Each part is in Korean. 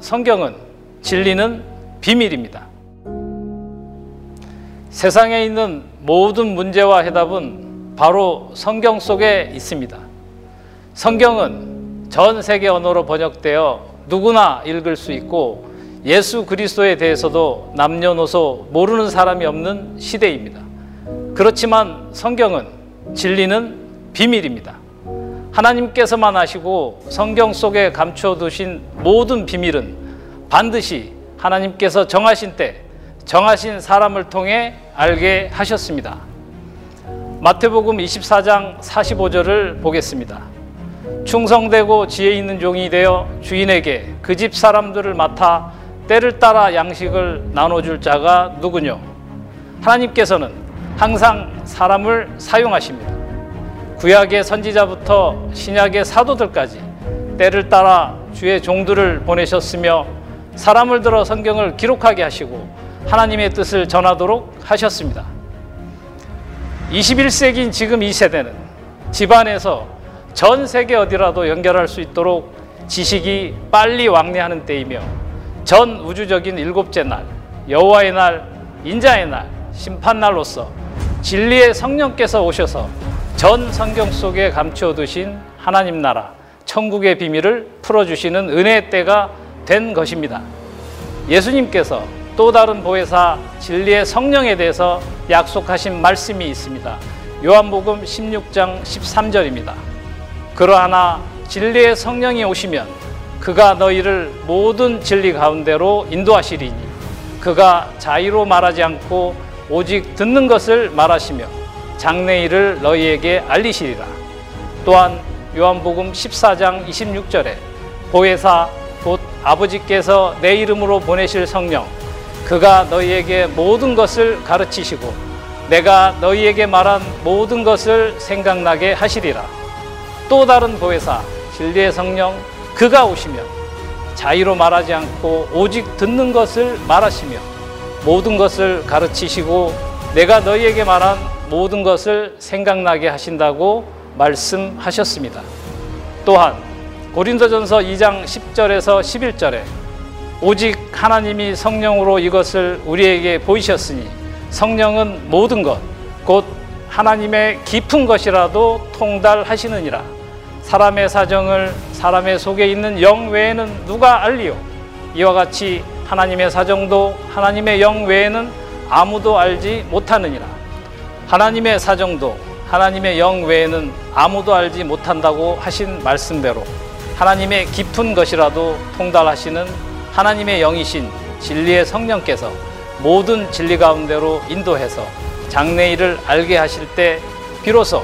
성경은 진리는 비밀입니다. 세상에 있는 모든 문제와 해답은 바로 성경 속에 있습니다. 성경은 전 세계 언어로 번역되어 누구나 읽을 수 있고 예수 그리스도에 대해서도 남녀노소 모르는 사람이 없는 시대입니다. 그렇지만 성경은 진리는 비밀입니다. 하나님께서만 아시고 성경 속에 감추어 두신 모든 비밀은 반드시 하나님께서 정하신 때 정하신 사람을 통해 알게 하셨습니다. 마태복음 24장 45절을 보겠습니다. 충성되고 지혜 있는 종이 되어 주인에게 그 집 사람들을 맡아 때를 따라 양식을 나눠줄 자가 누구뇨? 하나님께서는 항상 사람을 사용하십니다. 구약의 선지자부터 신약의 사도들까지 때를 따라 주의 종들을 보내셨으며 사람을 들어 성경을 기록하게 하시고 하나님의 뜻을 전하도록 하셨습니다. 21세기인 지금 이 세대는 집안에서 전 세계 어디라도 연결할 수 있도록 지식이 빨리 왕래하는 때이며 전 우주적인 일곱째 날, 여호와의 날, 인자의 날, 심판날로서 진리의 성령께서 오셔서 전 성경 속에 감추어 두신 하나님 나라, 천국의 비밀을 풀어주시는 은혜의 때가 된 것입니다. 예수님께서 또 다른 보혜사 진리의 성령에 대해서 약속하신 말씀이 있습니다. 요한복음 16장 13절입니다. 그러하나 진리의 성령이 오시면 그가 너희를 모든 진리 가운데로 인도하시리니 그가 자의로 말하지 않고 오직 듣는 것을 말하시며 장래일을 너희에게 알리시리라. 또한 요한복음 14장 26절에 보혜사 곧 아버지께서 내 이름으로 보내실 성령 그가 너희에게 모든 것을 가르치시고 내가 너희에게 말한 모든 것을 생각나게 하시리라. 또 다른 보혜사 진리의 성령 그가 오시며 자의로 말하지 않고 오직 듣는 것을 말하시며 모든 것을 가르치시고 내가 너희에게 말한 모든 것을 생각나게 하신다고 말씀하셨습니다. 또한 고린도전서 2장 10절에서 11절에 오직 하나님이 성령으로 이것을 우리에게 보이셨으니 성령은 모든 것, 곧 하나님의 깊은 것이라도 통달하시느니라. 사람의 사정을 사람의 속에 있는 영 외에는 누가 알리요? 이와 같이 하나님의 사정도 하나님의 영 외에는 아무도 알지 못하느니라. 하나님의 사정도 하나님의 영 외에는 아무도 알지 못한다고 하신 말씀대로 하나님의 깊은 것이라도 통달하시는 하나님의 영이신 진리의 성령께서 모든 진리 가운데로 인도해서 장래일을 알게 하실 때 비로소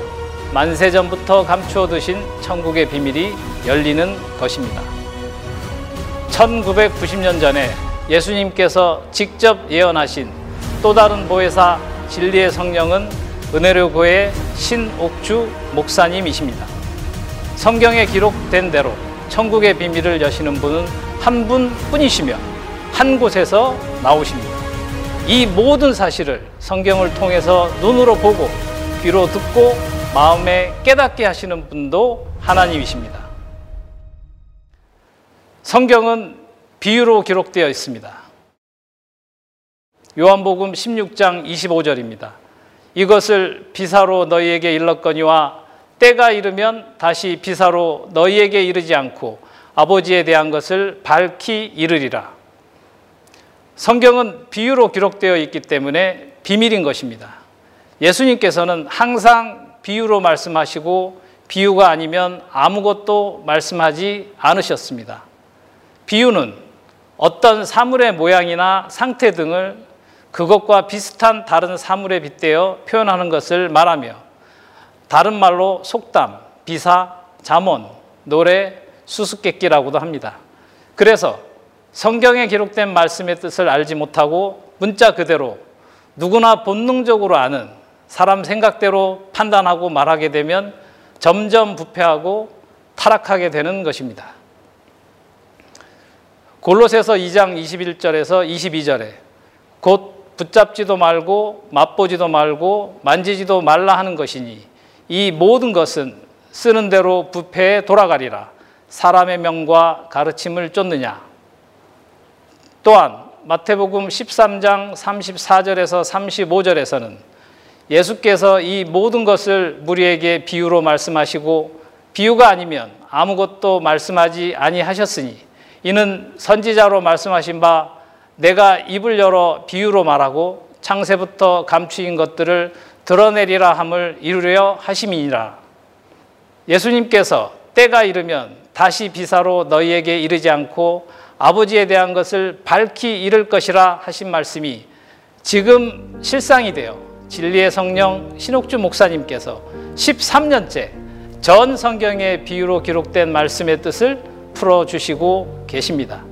만세 전부터 감추어 두신 천국의 비밀이 열리는 것입니다. 1990년 전에 예수님께서 직접 예언하신 또 다른 보혜사 진리의 성령은 은혜로 교회 신옥주 목사님이십니다. 성경에 기록된 대로 천국의 비밀을 여시는 분은 한 분뿐이시며 한 곳에서 나오십니다. 이 모든 사실을 성경을 통해서 눈으로 보고 귀로 듣고 마음에 깨닫게 하시는 분도 하나님이십니다. 성경은 비유로 기록되어 있습니다. 요한복음 16장 25절입니다. 이것을 비사로 너희에게 일렀거니와 때가 이르면 다시 비사로 너희에게 이르지 않고 아버지에 대한 것을 밝히 이르리라. 성경은 비유로 기록되어 있기 때문에 비밀인 것입니다. 예수님께서는 항상 비유로 말씀하시고 비유가 아니면 아무것도 말씀하지 않으셨습니다. 비유는 어떤 사물의 모양이나 상태 등을 그것과 비슷한 다른 사물에 빗대어 표현하는 것을 말하며 다른 말로 속담, 비사, 잠언, 노래, 수수께끼라고도 합니다. 그래서 성경에 기록된 말씀의 뜻을 알지 못하고 문자 그대로 누구나 본능적으로 아는 사람 생각대로 판단하고 말하게 되면 점점 부패하고 타락하게 되는 것입니다. 골로새서 2장 21절에서 22절에 곧 붙잡지도 말고 맛보지도 말고 만지지도 말라 하는 것이니 이 모든 것은 쓰는 대로 부패에 돌아가리라. 사람의 명과 가르침을 쫓느냐? 또한 마태복음 13장 34절에서 35절에서는 예수께서 이 모든 것을 무리에게 비유로 말씀하시고 비유가 아니면 아무것도 말씀하지 아니하셨으니 이는 선지자로 말씀하신 바 내가 입을 열어 비유로 말하고 창세부터 감추인 것들을 드러내리라 함을 이루려 하심이니라. 예수님께서 때가 이르면 다시 비사로 너희에게 이르지 않고 아버지에 대한 것을 밝히 이를 것이라 하신 말씀이 지금 실상이 되어 진리의 성령 신옥주 목사님께서 13년째 전 성경의 비유로 기록된 말씀의 뜻을 풀어주시고 계십니다.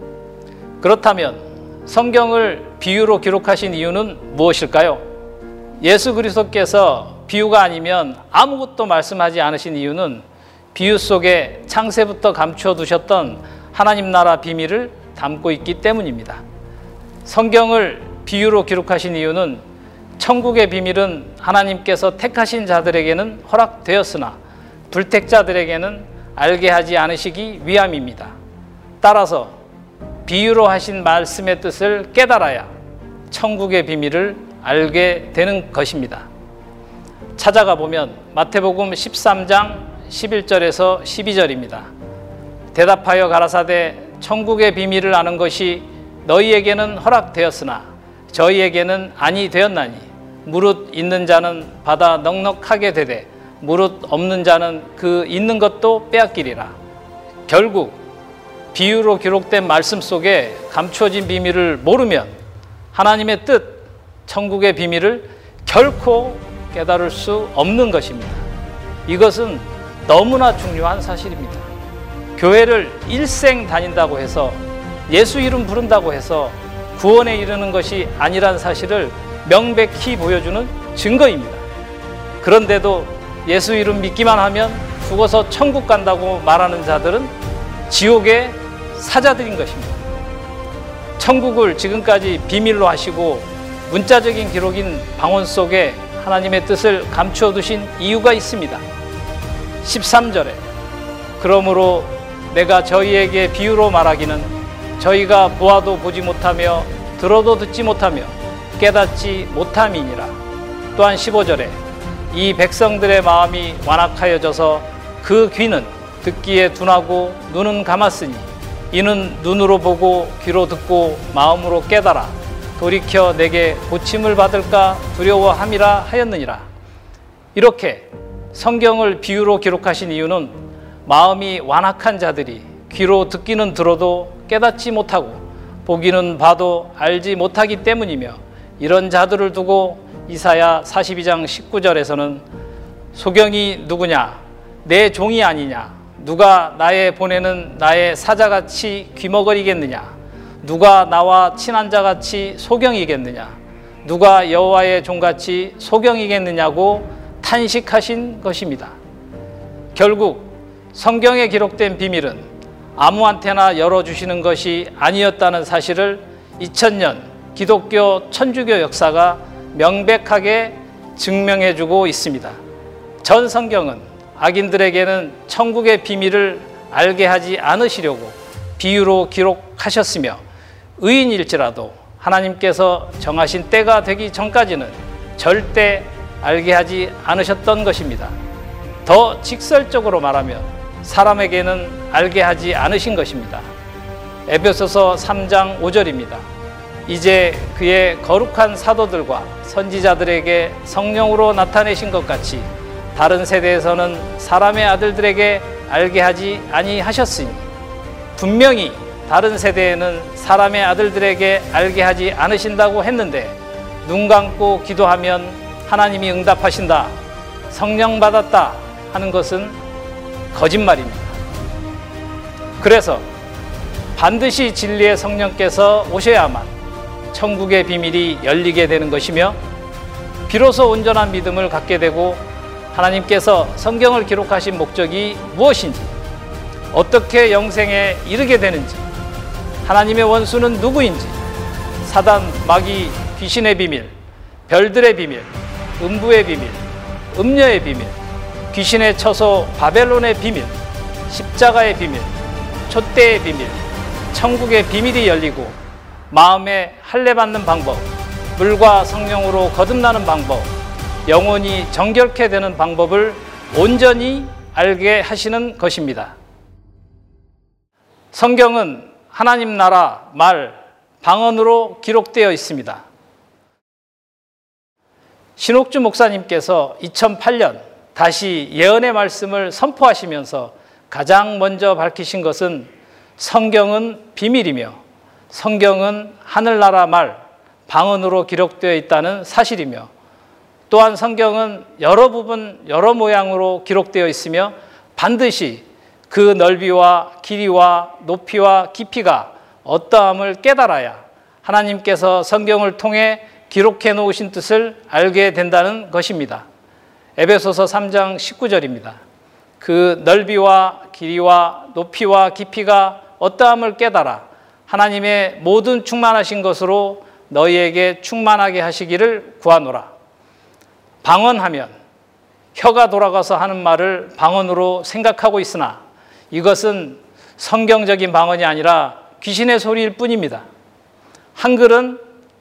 그렇다면 성경을 비유로 기록하신 이유는 무엇일까요? 예수 그리스도께서 비유가 아니면 아무것도 말씀하지 않으신 이유는 비유 속에 창세부터 감추어 두셨던 하나님 나라 비밀을 담고 있기 때문입니다. 성경을 비유로 기록하신 이유는 천국의 비밀은 하나님께서 택하신 자들에게는 허락되었으나 불택자들에게는 알게 하지 않으시기 위함입니다. 따라서 비유로 하신 말씀의 뜻을 깨달아야 천국의 비밀을 알게 되는 것입니다. 찾아가 보면 마태복음 13장 11절에서 12절입니다. 대답하여 가라사대 천국의 비밀을 아는 것이 너희에게는 허락되었으나 저희에게는 아니 되었나니 무릇 있는 자는 받아 넉넉하게 되되 무릇 없는 자는 그 있는 것도 빼앗기리라. 결국 비유로 기록된 말씀 속에 감추어진 비밀을 모르면 하나님의 뜻, 천국의 비밀을 결코 깨달을 수 없는 것입니다. 이것은 너무나 중요한 사실입니다. 교회를 일생 다닌다고 해서 예수 이름 부른다고 해서 구원에 이르는 것이 아니란 사실을 명백히 보여주는 증거입니다. 그런데도 예수 이름 믿기만 하면 죽어서 천국 간다고 말하는 자들은 지옥의 사자들인 것입니다. 천국을 지금까지 비밀로 하시고 문자적인 기록인 방언 속에 하나님의 뜻을 감추어 두신 이유가 있습니다. 13절에 그러므로 내가 저희에게 비유로 말하기는 저희가 보아도 보지 못하며 들어도 듣지 못하며 깨닫지 못함이니라. 또한 15절에 이 백성들의 마음이 완악하여져서 그 귀는 듣기에 둔하고 눈은 감았으니 이는 눈으로 보고 귀로 듣고 마음으로 깨달아 돌이켜 내게 고침을 받을까 두려워함이라 하였느니라. 이렇게 성경을 비유로 기록하신 이유는 마음이 완악한 자들이 귀로 듣기는 들어도 깨닫지 못하고 보기는 봐도 알지 못하기 때문이며 이런 자들을 두고 이사야 42장 19절에서는 소경이 누구냐 내 종이 아니냐 누가 나의 보내는 나의 사자같이 귀머거리겠느냐 누가 나와 친한 자같이 소경이겠느냐 누가 여호와의 종같이 소경이겠느냐고 탄식하신 것입니다. 결국 성경에 기록된 비밀은 아무한테나 열어주시는 것이 아니었다는 사실을 2000년 기독교 천주교 역사가 명백하게 증명해주고 있습니다. 전 성경은 악인들에게는 천국의 비밀을 알게 하지 않으시려고 비유로 기록하셨으며 의인일지라도 하나님께서 정하신 때가 되기 전까지는 절대 알게 하지 않으셨던 것입니다. 더 직설적으로 말하면 사람에게는 알게 하지 않으신 것입니다. 에베소서 3장 5절입니다. 이제 그의 거룩한 사도들과 선지자들에게 성령으로 나타내신 것 같이 다른 세대에서는 사람의 아들들에게 알게 하지 아니하셨으니 분명히 다른 세대에는 사람의 아들들에게 알게 하지 않으신다고 했는데 눈 감고 기도하면 하나님이 응답하신다. 성령 받았다 하는 것은 거짓말입니다. 그래서 반드시 진리의 성령께서 오셔야만 천국의 비밀이 열리게 되는 것이며 비로소 온전한 믿음을 갖게 되고 하나님께서 성경을 기록하신 목적이 무엇인지 어떻게 영생에 이르게 되는지 하나님의 원수는 누구인지 사단, 마귀, 귀신의 비밀, 별들의 비밀, 음부의 비밀, 음녀의 비밀, 귀신의 처소 바벨론의 비밀, 십자가의 비밀, 촛대의 비밀, 천국의 비밀이 열리고 마음에 할례 받는 방법, 물과 성령으로 거듭나는 방법, 영혼이 정결케 되는 방법을 온전히 알게 하시는 것입니다. 성경은 하나님 나라 말 방언으로 기록되어 있습니다. 신옥주 목사님께서 2008년 다시 예언의 말씀을 선포하시면서 가장 먼저 밝히신 것은 성경은 비밀이며 성경은 하늘나라 말 방언으로 기록되어 있다는 사실이며 또한 성경은 여러 부분 여러 모양으로 기록되어 있으며 반드시 그 넓이와 길이와 높이와 깊이가 어떠함을 깨달아야 하나님께서 성경을 통해 기록해 놓으신 뜻을 알게 된다는 것입니다. 에베소서 3장 19절입니다. 그 넓이와 길이와 높이와 깊이가 어떠함을 깨달아 하나님의 모든 충만하신 것으로 너희에게 충만하게 하시기를 구하노라. 방언하면 혀가 돌아가서 하는 말을 방언으로 생각하고 있으나 이것은 성경적인 방언이 아니라 귀신의 소리일 뿐입니다. 한글은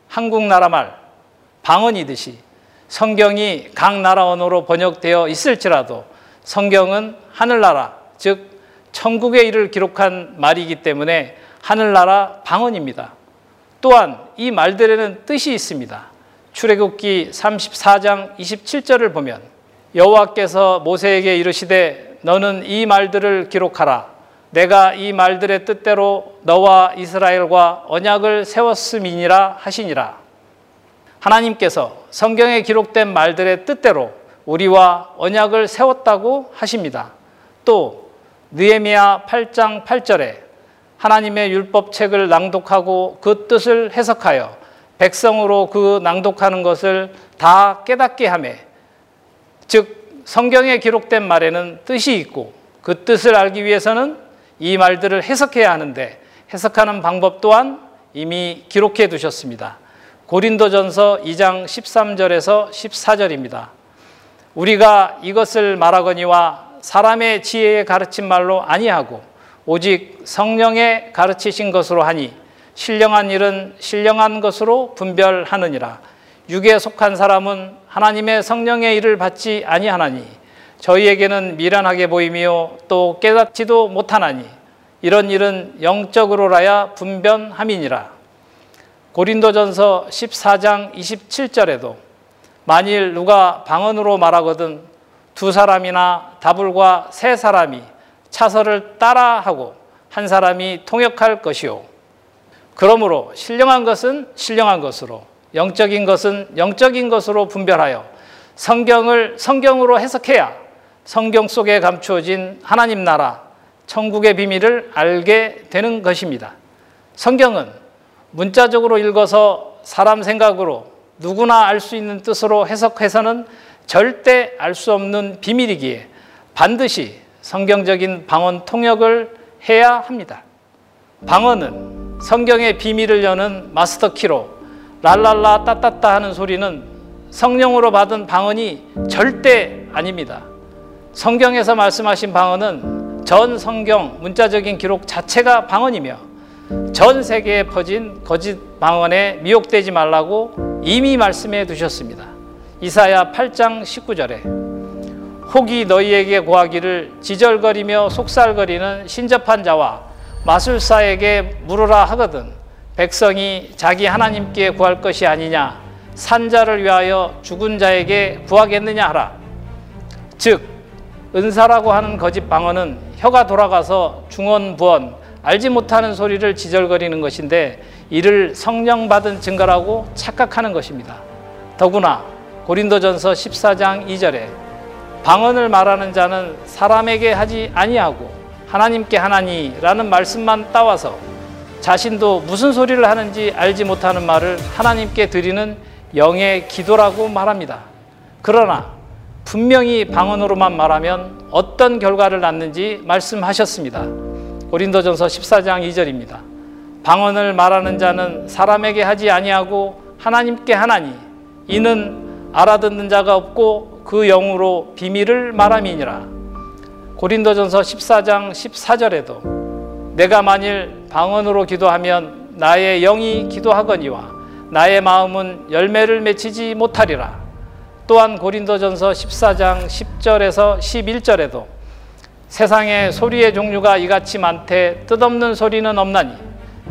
한국 나라 말, 방언이듯이 성경이 각 나라 언어로 번역되어 있을지라도 성경은 하늘나라, 즉 천국의 일을 기록한 말이기 때문에 하늘나라 방언입니다. 또한 이 말들에는 뜻이 있습니다. 출애굽기 34장 27절을 보면 여호와께서 모세에게 이르시되 너는 이 말들을 기록하라 내가 이 말들의 뜻대로 너와 이스라엘과 언약을 세웠음이니라 하시니라 하나님께서 성경에 기록된 말들의 뜻대로 우리와 언약을 세웠다고 하십니다. 또 느헤미야 8장 8절에 하나님의 율법책을 낭독하고 그 뜻을 해석하여 백성으로 그 낭독하는 것을 다 깨닫게 하매 즉 성경에 기록된 말에는 뜻이 있고 그 뜻을 알기 위해서는 이 말들을 해석해야 하는데 해석하는 방법 또한 이미 기록해 두셨습니다. 고린도전서 2장 13절에서 14절입니다. 우리가 이것을 말하거니와 사람의 지혜에 가르친 말로 아니하고 오직 성령의 가르치신 것으로 하니 신령한 일은 신령한 것으로 분별하느니라. 육에 속한 사람은 하나님의 성령의 일을 받지 아니하나니 저희에게는 미련하게 보이며 또 깨닫지도 못하나니 이런 일은 영적으로라야 분변함이니라. 고린도전서 14장 27절에도 만일 누가 방언으로 말하거든 두 사람이나 다불과 세 사람이 차서를 따라하고 한 사람이 통역할 것이요 그러므로 신령한 것은 신령한 것으로 영적인 것은 영적인 것으로 분별하여 성경을 성경으로 해석해야 성경 속에 감추어진 하나님 나라 천국의 비밀을 알게 되는 것입니다. 성경은 문자적으로 읽어서 사람 생각으로 누구나 알 수 있는 뜻으로 해석해서는 절대 알 수 없는 비밀이기에 반드시 성경적인 방언 통역을 해야 합니다. 방언은 성경의 비밀을 여는 마스터 키로 랄랄라 따따따 하는 소리는 성령으로 받은 방언이 절대 아닙니다. 성경에서 말씀하신 방언은 전 성경 문자적인 기록 자체가 방언이며 전 세계에 퍼진 거짓 방언에 미혹되지 말라고 이미 말씀해 두셨습니다. 이사야 8장 19절에 혹이 너희에게 고하기를 지절거리며 속살거리는 신접한 자와 마술사에게 물으라 하거든. 백성이 자기 하나님께 구할 것이 아니냐. 산자를 위하여 죽은 자에게 구하겠느냐 하라. 즉 은사라고 하는 거짓 방언은 혀가 돌아가서 중언부언 알지 못하는 소리를 지절거리는 것인데 이를 성령 받은 증거라고 착각하는 것입니다. 더구나 고린도전서 14장 2절에 방언을 말하는 자는 사람에게 하지 아니하고 하나님께 하나니라는 말씀만 따와서 자신도 무슨 소리를 하는지 알지 못하는 말을 하나님께 드리는 영의 기도라고 말합니다. 그러나 분명히 방언으로만 말하면 어떤 결과를 낳는지 말씀하셨습니다. 고린도전서 14장 2절입니다. 방언을 말하는 자는 사람에게 하지 아니하고 하나님께 하나니 이는 알아듣는 자가 없고 그 영으로 비밀을 말함이니라. 고린도전서 14장 14절에도 내가 만일 방언으로 기도하면 나의 영이 기도하거니와 나의 마음은 열매를 맺히지 못하리라. 또한 고린도전서 14장 10절에서 11절에도 세상에 소리의 종류가 이같이 많되 뜻없는 소리는 없나니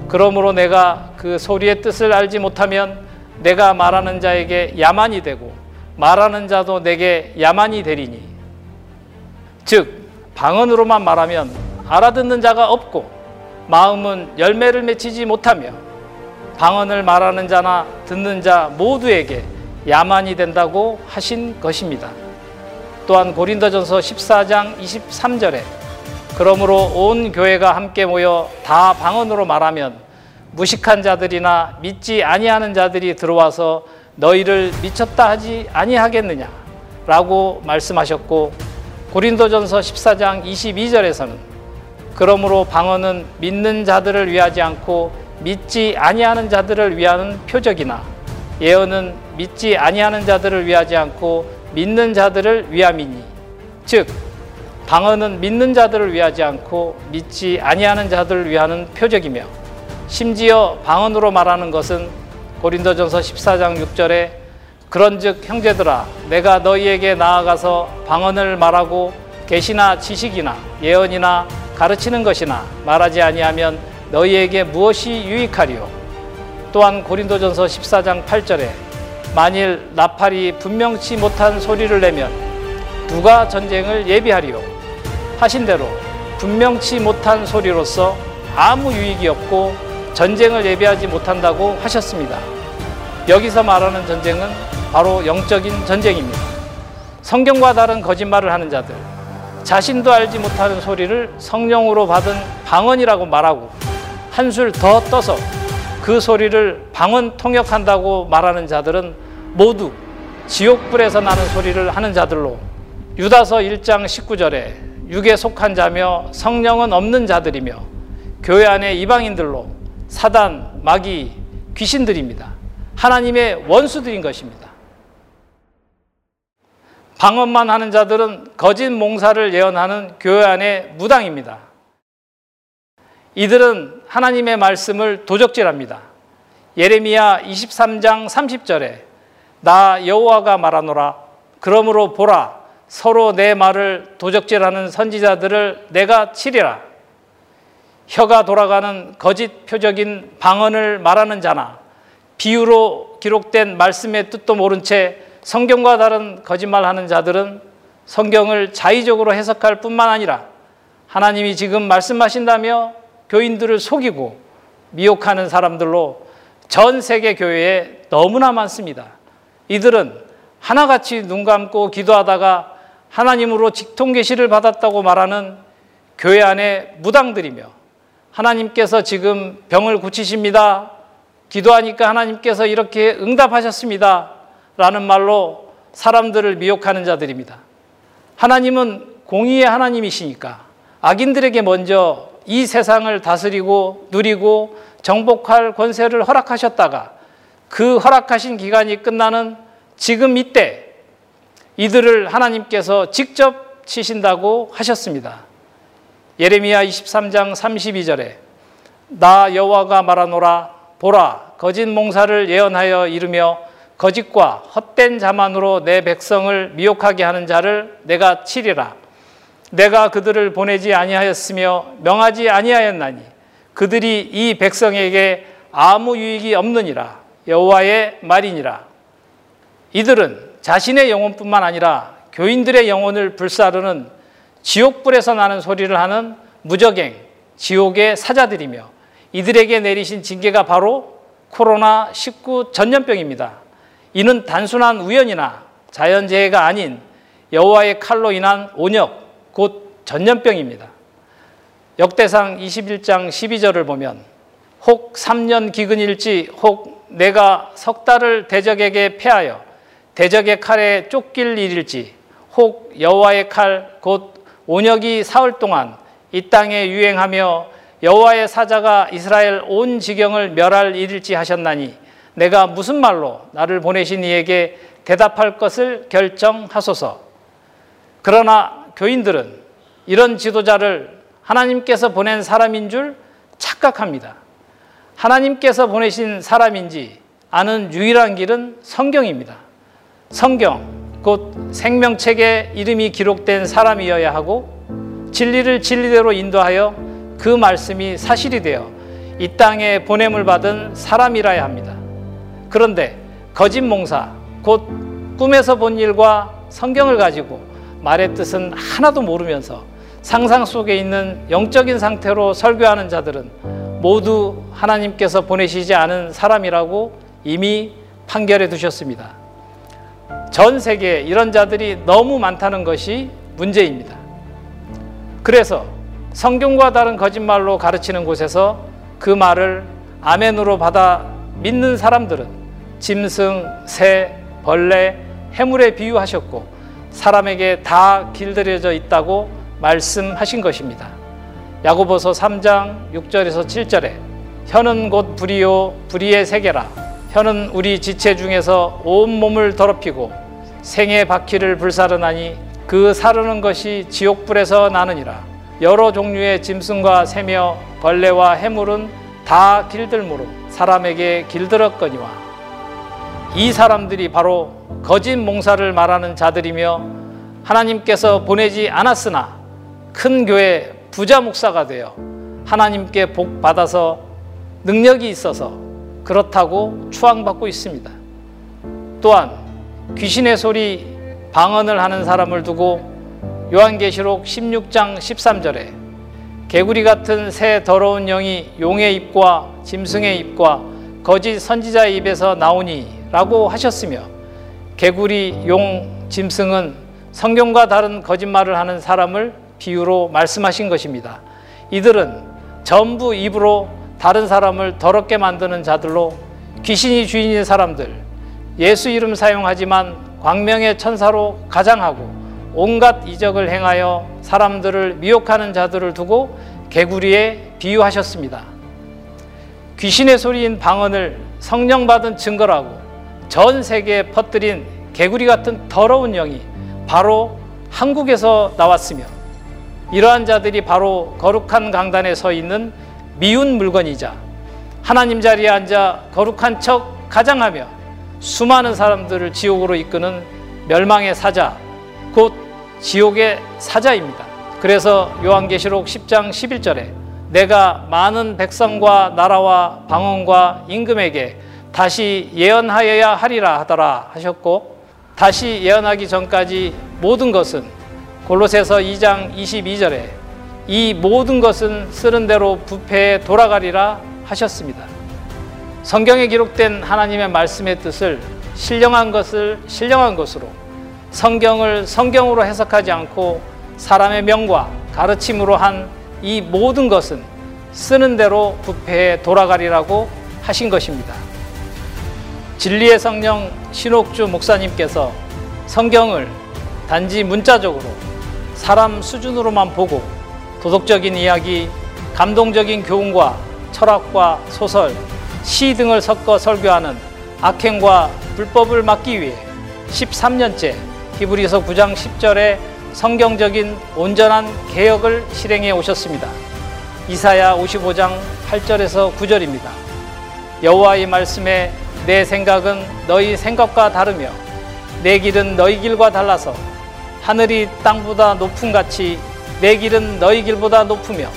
그러므로 내가 그 소리의 뜻을 알지 못하면 내가 말하는 자에게 야만이 되고 말하는 자도 내게 야만이 되리니 즉 방언으로만 말하면 알아듣는 자가 없고 마음은 열매를 맺히지 못하며 방언을 말하는 자나 듣는 자 모두에게 야만이 된다고 하신 것입니다. 또한 고린도전서 14장 23절에 그러므로 온 교회가 함께 모여 다 방언으로 말하면 무식한 자들이나 믿지 아니하는 자들이 들어와서 너희를 미쳤다 하지 아니하겠느냐라고 말씀하셨고 고린도전서 14장 22절에서는 그러므로 방언은 믿는 자들을 위하지 않고 믿지 아니하는 자들을 위하는 표적이나 예언은 믿지 아니하는 자들을 위하지 않고 믿는 자들을 위함이니 즉 방언은 믿는 자들을 위하지 않고 믿지 아니하는 자들을 위하는 표적이며 심지어 방언으로 말하는 것은 고린도전서 14장 6절에 그런즉 형제들아 내가 너희에게 나아가서 방언을 말하고 계시나 지식이나 예언이나 가르치는 것이나 말하지 아니하면 너희에게 무엇이 유익하리요 또한 고린도전서 14장 8절에 만일 나팔이 분명치 못한 소리를 내면 누가 전쟁을 예비하리요 하신 대로 분명치 못한 소리로서 아무 유익이 없고 전쟁을 예비하지 못한다고 하셨습니다. 여기서 말하는 전쟁은 바로 영적인 전쟁입니다. 성경과 다른 거짓말을 하는 자들, 자신도 알지 못하는 소리를 성령으로 받은 방언이라고 말하고 한술 더 떠서 그 소리를 방언 통역한다고 말하는 자들은 모두 지옥불에서 나는 소리를 하는 자들로 유다서 1장 19절에 육에 속한 자며 성령은 없는 자들이며 교회 안에 이방인들로 사단, 마귀, 귀신들입니다. 하나님의 원수들인 것입니다. 방언만 하는 자들은 거짓 몽사를 예언하는 교회 안의 무당입니다. 이들은 하나님의 말씀을 도적질합니다. 예레미야 23장 30절에 나 여호와가 말하노라 그러므로 보라 서로 내 말을 도적질하는 선지자들을 내가 치리라 혀가 돌아가는 거짓 표적인 방언을 말하는 자나 비유로 기록된 말씀의 뜻도 모른 채 성경과 다른 거짓말하는 자들은 성경을 자의적으로 해석할 뿐만 아니라 하나님이 지금 말씀하신다며 교인들을 속이고 미혹하는 사람들로 전 세계 교회에 너무나 많습니다. 이들은 하나같이 눈 감고 기도하다가 하나님으로 직통 계시를 받았다고 말하는 교회 안의 무당들이며 하나님께서 지금 병을 고치십니다. 기도하니까 하나님께서 이렇게 응답하셨습니다. 라는 말로 사람들을 미혹하는 자들입니다. 하나님은 공의의 하나님이시니까 악인들에게 먼저 이 세상을 다스리고 누리고 정복할 권세를 허락하셨다가 그 허락하신 기간이 끝나는 지금 이때 이들을 하나님께서 직접 치신다고 하셨습니다. 예레미야 23장 32절에 나 여호와가 말하노라 보라 거짓 몽사를 예언하여 이르며 거짓과 헛된 자만으로 내 백성을 미혹하게 하는 자를 내가 치리라. 내가 그들을 보내지 아니하였으며 명하지 아니하였나니 그들이 이 백성에게 아무 유익이 없느니라. 여호와의 말이니라. 이들은 자신의 영혼뿐만 아니라 교인들의 영혼을 불사르는 지옥불에서 나는 소리를 하는 무적행, 지옥의 사자들이며 이들에게 내리신 징계가 바로 코로나19 전염병입니다. 이는 단순한 우연이나 자연재해가 아닌 여호와의 칼로 인한 온역, 곧 전염병입니다. 역대상 21장 12절을 보면 혹 3년 기근일지 혹 내가 석 달을 대적에게 패하여 대적의 칼에 쫓길 일일지 혹 여호와의 칼 곧 온역이 사흘 동안 이 땅에 유행하며 여호와의 사자가 이스라엘 온 지경을 멸할 일일지 하셨나니 내가 무슨 말로 나를 보내신 이에게 대답할 것을 결정하소서. 그러나 교인들은 이런 지도자를 하나님께서 보낸 사람인 줄 착각합니다. 하나님께서 보내신 사람인지 아는 유일한 길은 성경입니다. 성경, 곧 생명책에 이름이 기록된 사람이어야 하고 진리를 진리대로 인도하여 그 말씀이 사실이 되어 이 땅에 보냄을 받은 사람이라야 합니다. 그런데 거짓 몽사, 곧 꿈에서 본 일과 성경을 가지고 말의 뜻은 하나도 모르면서 상상 속에 있는 영적인 상태로 설교하는 자들은 모두 하나님께서 보내시지 않은 사람이라고 이미 판결해 두셨습니다. 전 세계에 이런 자들이 너무 많다는 것이 문제입니다. 그래서 성경과 다른 거짓말로 가르치는 곳에서 그 말을 아멘으로 받아 믿는 사람들은 짐승, 새, 벌레, 해물에 비유하셨고 사람에게 다 길들여져 있다고 말씀하신 것입니다. 야고보서 3장 6절에서 7절에 혀는 곧 불이요 불이의 세계라 혀는 우리 지체 중에서 온 몸을 더럽히고 생의 바퀴를 불사르나니 그 사르는 것이 지옥불에서 나느니라 여러 종류의 짐승과 새며 벌레와 해물은 다 길들므로 사람에게 길들었거니와 이 사람들이 바로 거짓 몽사를 말하는 자들이며 하나님께서 보내지 않았으나 큰 교회 부자 목사가 되어 하나님께 복 받아서 능력이 있어서 그렇다고 추앙받고 있습니다. 또한 귀신의 소리 방언을 하는 사람을 두고 요한계시록 16장 13절에 개구리 같은 새 더러운 영이 용의 입과 짐승의 입과 거짓 선지자의 입에서 나오니 라고 하셨으며 개구리, 용, 짐승은 성경과 다른 거짓말을 하는 사람을 비유로 말씀하신 것입니다. 이들은 전부 입으로 다른 사람을 더럽게 만드는 자들로 귀신이 주인인 사람들, 예수 이름 사용하지만 광명의 천사로 가장하고 온갖 이적을 행하여 사람들을 미혹하는 자들을 두고 개구리에 비유하셨습니다. 귀신의 소리인 방언을 성령 받은 증거라고 전 세계에 퍼뜨린 개구리 같은 더러운 영이 바로 한국에서 나왔으며 이러한 자들이 바로 거룩한 강단에 서 있는 미운 물건이자 하나님 자리에 앉아 거룩한 척 가장하며 수많은 사람들을 지옥으로 이끄는 멸망의 사자, 곧 지옥의 사자입니다. 그래서 요한계시록 10장 11절에 내가 많은 백성과 나라와 방언과 임금에게 다시 예언하여야 하리라 하더라 하셨고 다시 예언하기 전까지 모든 것은 골로새서 2장 22절에 이 모든 것은 쓰는 대로 부패에 돌아가리라 하셨습니다. 성경에 기록된 하나님의 말씀의 뜻을 신령한 것을 신령한 것으로 성경을 성경으로 해석하지 않고 사람의 명과 가르침으로 한 이 모든 것은 쓰는 대로 부패에 돌아가리라고 하신 것입니다. 진리의 성령 신옥주 목사님께서 성경을 단지 문자적으로 사람 수준으로만 보고 도덕적인 이야기, 감동적인 교훈과 철학과 소설, 시 등을 섞어 설교하는 악행과 불법을 막기 위해 13년째 히브리서 9장 10절에 성경적인 온전한 개혁을 실행해 오셨습니다. 이사야 55장 8절에서 9절입니다. 여호와의 말씀에 내 생각은 너희 생각과 다르며 내 길은 너희 길과 달라서 하늘이 땅보다 높은 같이 내 길은 너희 길보다 높으며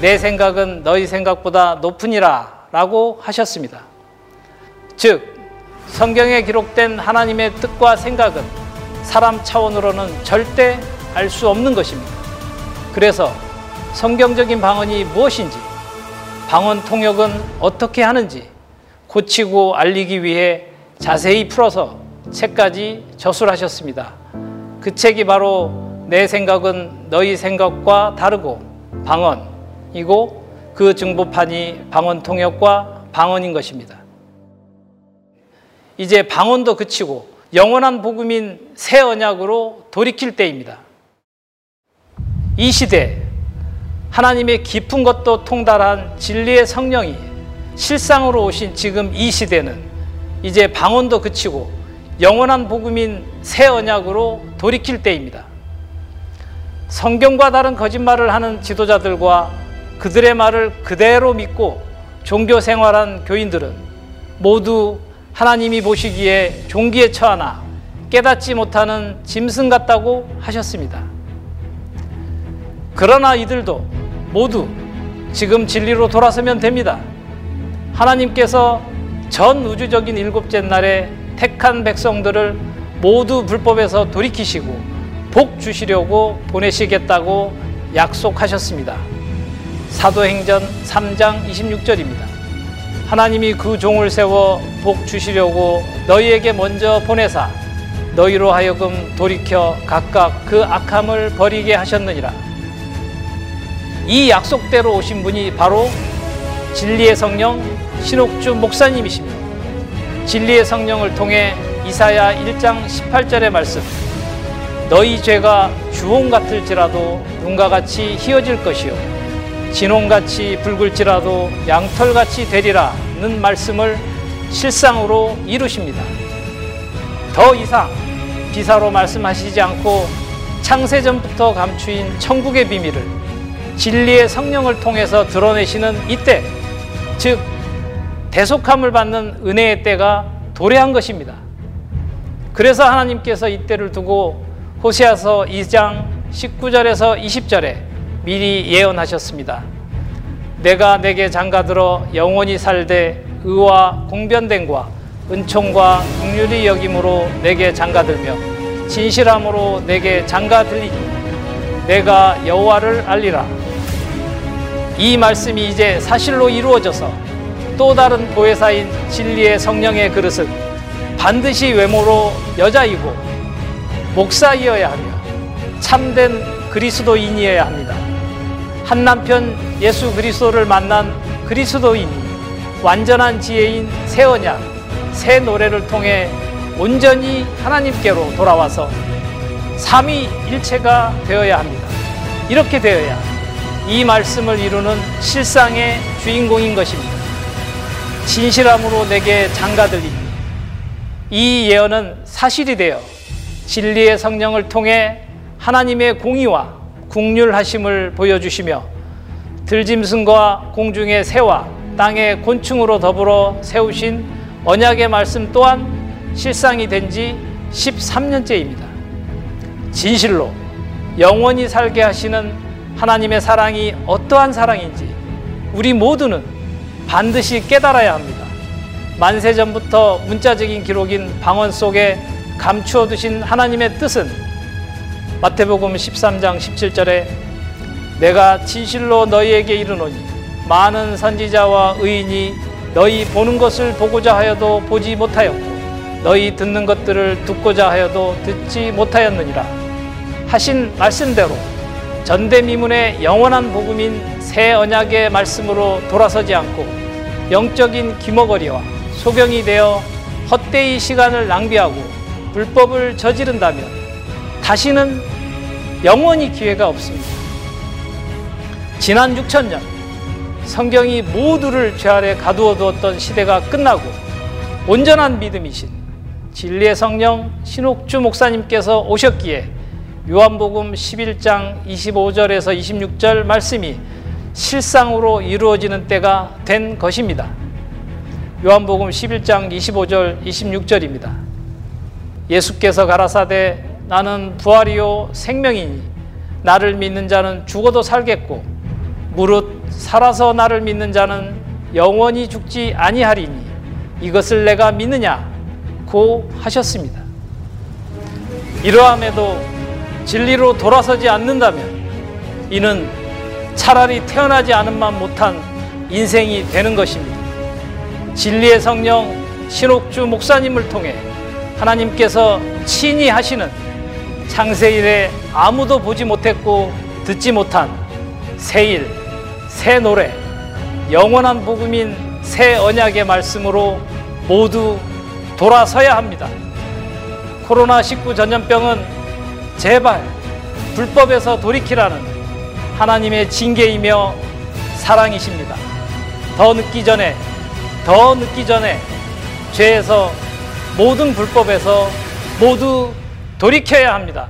내 생각은 너희 생각보다 높으니라 라고 하셨습니다. 즉, 성경에 기록된 하나님의 뜻과 생각은 사람 차원으로는 절대 알 수 없는 것입니다. 그래서 성경적인 방언이 무엇인지, 방언 통역은 어떻게 하는지 고치고 알리기 위해 자세히 풀어서 책까지 저술하셨습니다. 그 책이 바로 내 생각은 너희 생각과 다르고 방언이고 그 증보판이 방언 통역과 방언인 것입니다. 이제 방언도 그치고 영원한 복음인 새 언약으로 돌이킬 때입니다. 이 시대 하나님의 깊은 것도 통달한 진리의 성령이 실상으로 오신 지금 이 시대는 이제 방언도 그치고 영원한 복음인 새 언약으로 돌이킬 때입니다. 성경과 다른 거짓말을 하는 지도자들과 그들의 말을 그대로 믿고 종교 생활한 교인들은 모두 하나님이 보시기에 종기에 처하나 깨닫지 못하는 짐승 같다고 하셨습니다. 그러나 이들도 모두 지금 진리로 돌아서면 됩니다. 하나님께서 전 우주적인 일곱째 날에 택한 백성들을 모두 불법에서 돌이키시고 복 주시려고 보내시겠다고 약속하셨습니다. 사도행전 3장 26절입니다. 하나님이 그 종을 세워 복 주시려고 너희에게 먼저 보내사 너희로 하여금 돌이켜 각각 그 악함을 버리게 하셨느니라. 이 약속대로 오신 분이 바로 진리의 성령 신옥주 목사님이시며 진리의 성령을 통해 이사야 1장 18절의 말씀 너희 죄가 주홍 같을지라도 눈과 같이 희어질 것이요 진홍같이 붉을지라도 양털같이 되리라는 말씀을 실상으로 이루십니다. 더 이상 비사로 말씀하시지 않고 창세전부터 감추인 천국의 비밀을 진리의 성령을 통해서 드러내시는 이때, 즉 대속함을 받는 은혜의 때가 도래한 것입니다. 그래서 하나님께서 이 때를 두고 호세아서 2장 19절에서 20절에 미리 예언하셨습니다. 내가 내게 장가들어 영원히 살되 의와 공변됨과 은총과 국률이 여김으로 내게 장가들며 진실함으로 내게 장가들리니 내가 여호와를 알리라. 이 말씀이 이제 사실로 이루어져서 또 다른 보혜사인 진리의 성령의 그릇은 반드시 외모로 여자이고 목사이어야 하며 참된 그리스도인이어야 합니다. 한 남편 예수 그리스도를 만난 그리스도인이 완전한 지혜인 새 언약, 새 노래를 통해 온전히 하나님께로 돌아와서 삼위일체가 되어야 합니다. 이렇게 되어야 이 말씀을 이루는 실상의 주인공인 것입니다. 진실함으로 내게 장가들리니 이 예언은 사실이 되어 진리의 성령을 통해 하나님의 공의와 국률하심을 보여주시며 들짐승과 공중의 새와 땅의 곤충으로 더불어 세우신 언약의 말씀 또한 실상이 된 지 13년째입니다. 진실로 영원히 살게 하시는 하나님의 사랑이 어떠한 사랑인지 우리 모두는 반드시 깨달아야 합니다. 만세 전부터 문자적인 기록인 방언 속에 감추어 두신 하나님의 뜻은 마태복음 13장 17절에 내가 진실로 너희에게 이르노니 많은 선지자와 의인이 너희 보는 것을 보고자 하여도 보지 못하였고 너희 듣는 것들을 듣고자 하여도 듣지 못하였느니라 하신 말씀대로 전대미문의 영원한 복음인 새 언약의 말씀으로 돌아서지 않고 영적인 기머거리와 소경이 되어 헛되이 시간을 낭비하고 불법을 저지른다면 다시는 영원히 기회가 없습니다. 지난 6천년 성경이 모두를 죄 아래 가두어 두었던 시대가 끝나고 온전한 믿음이신 진리의 성령 신옥주 목사님께서 오셨기에 요한복음 11장 25절에서 26절 말씀이 실상으로 이루어지는 때가 된 것입니다. 요한복음 11장 25절 26절입니다. 예수께서 가라사대 나는 부활이요 생명이니 나를 믿는 자는 죽어도 살겠고 무릇 살아서 나를 믿는 자는 영원히 죽지 아니하리니 이것을 내가 믿느냐 고 하셨습니다. 이러함에도 진리로 돌아서지 않는다면 이는 차라리 태어나지 않은만 못한 인생이 되는 것입니다. 진리의 성령 신옥주 목사님을 통해 하나님께서 친히 하시는 창세일에 아무도 보지 못했고 듣지 못한 새 일, 새 노래, 영원한 복음인 새 언약의 말씀으로 모두 돌아서야 합니다. 코로나19 전염병은 제발 불법에서 돌이키라는 하나님의 징계이며 사랑이십니다. 더 늦기 전에, 더 늦기 전에 죄에서 모든 불법에서 모두 돌이켜야 합니다.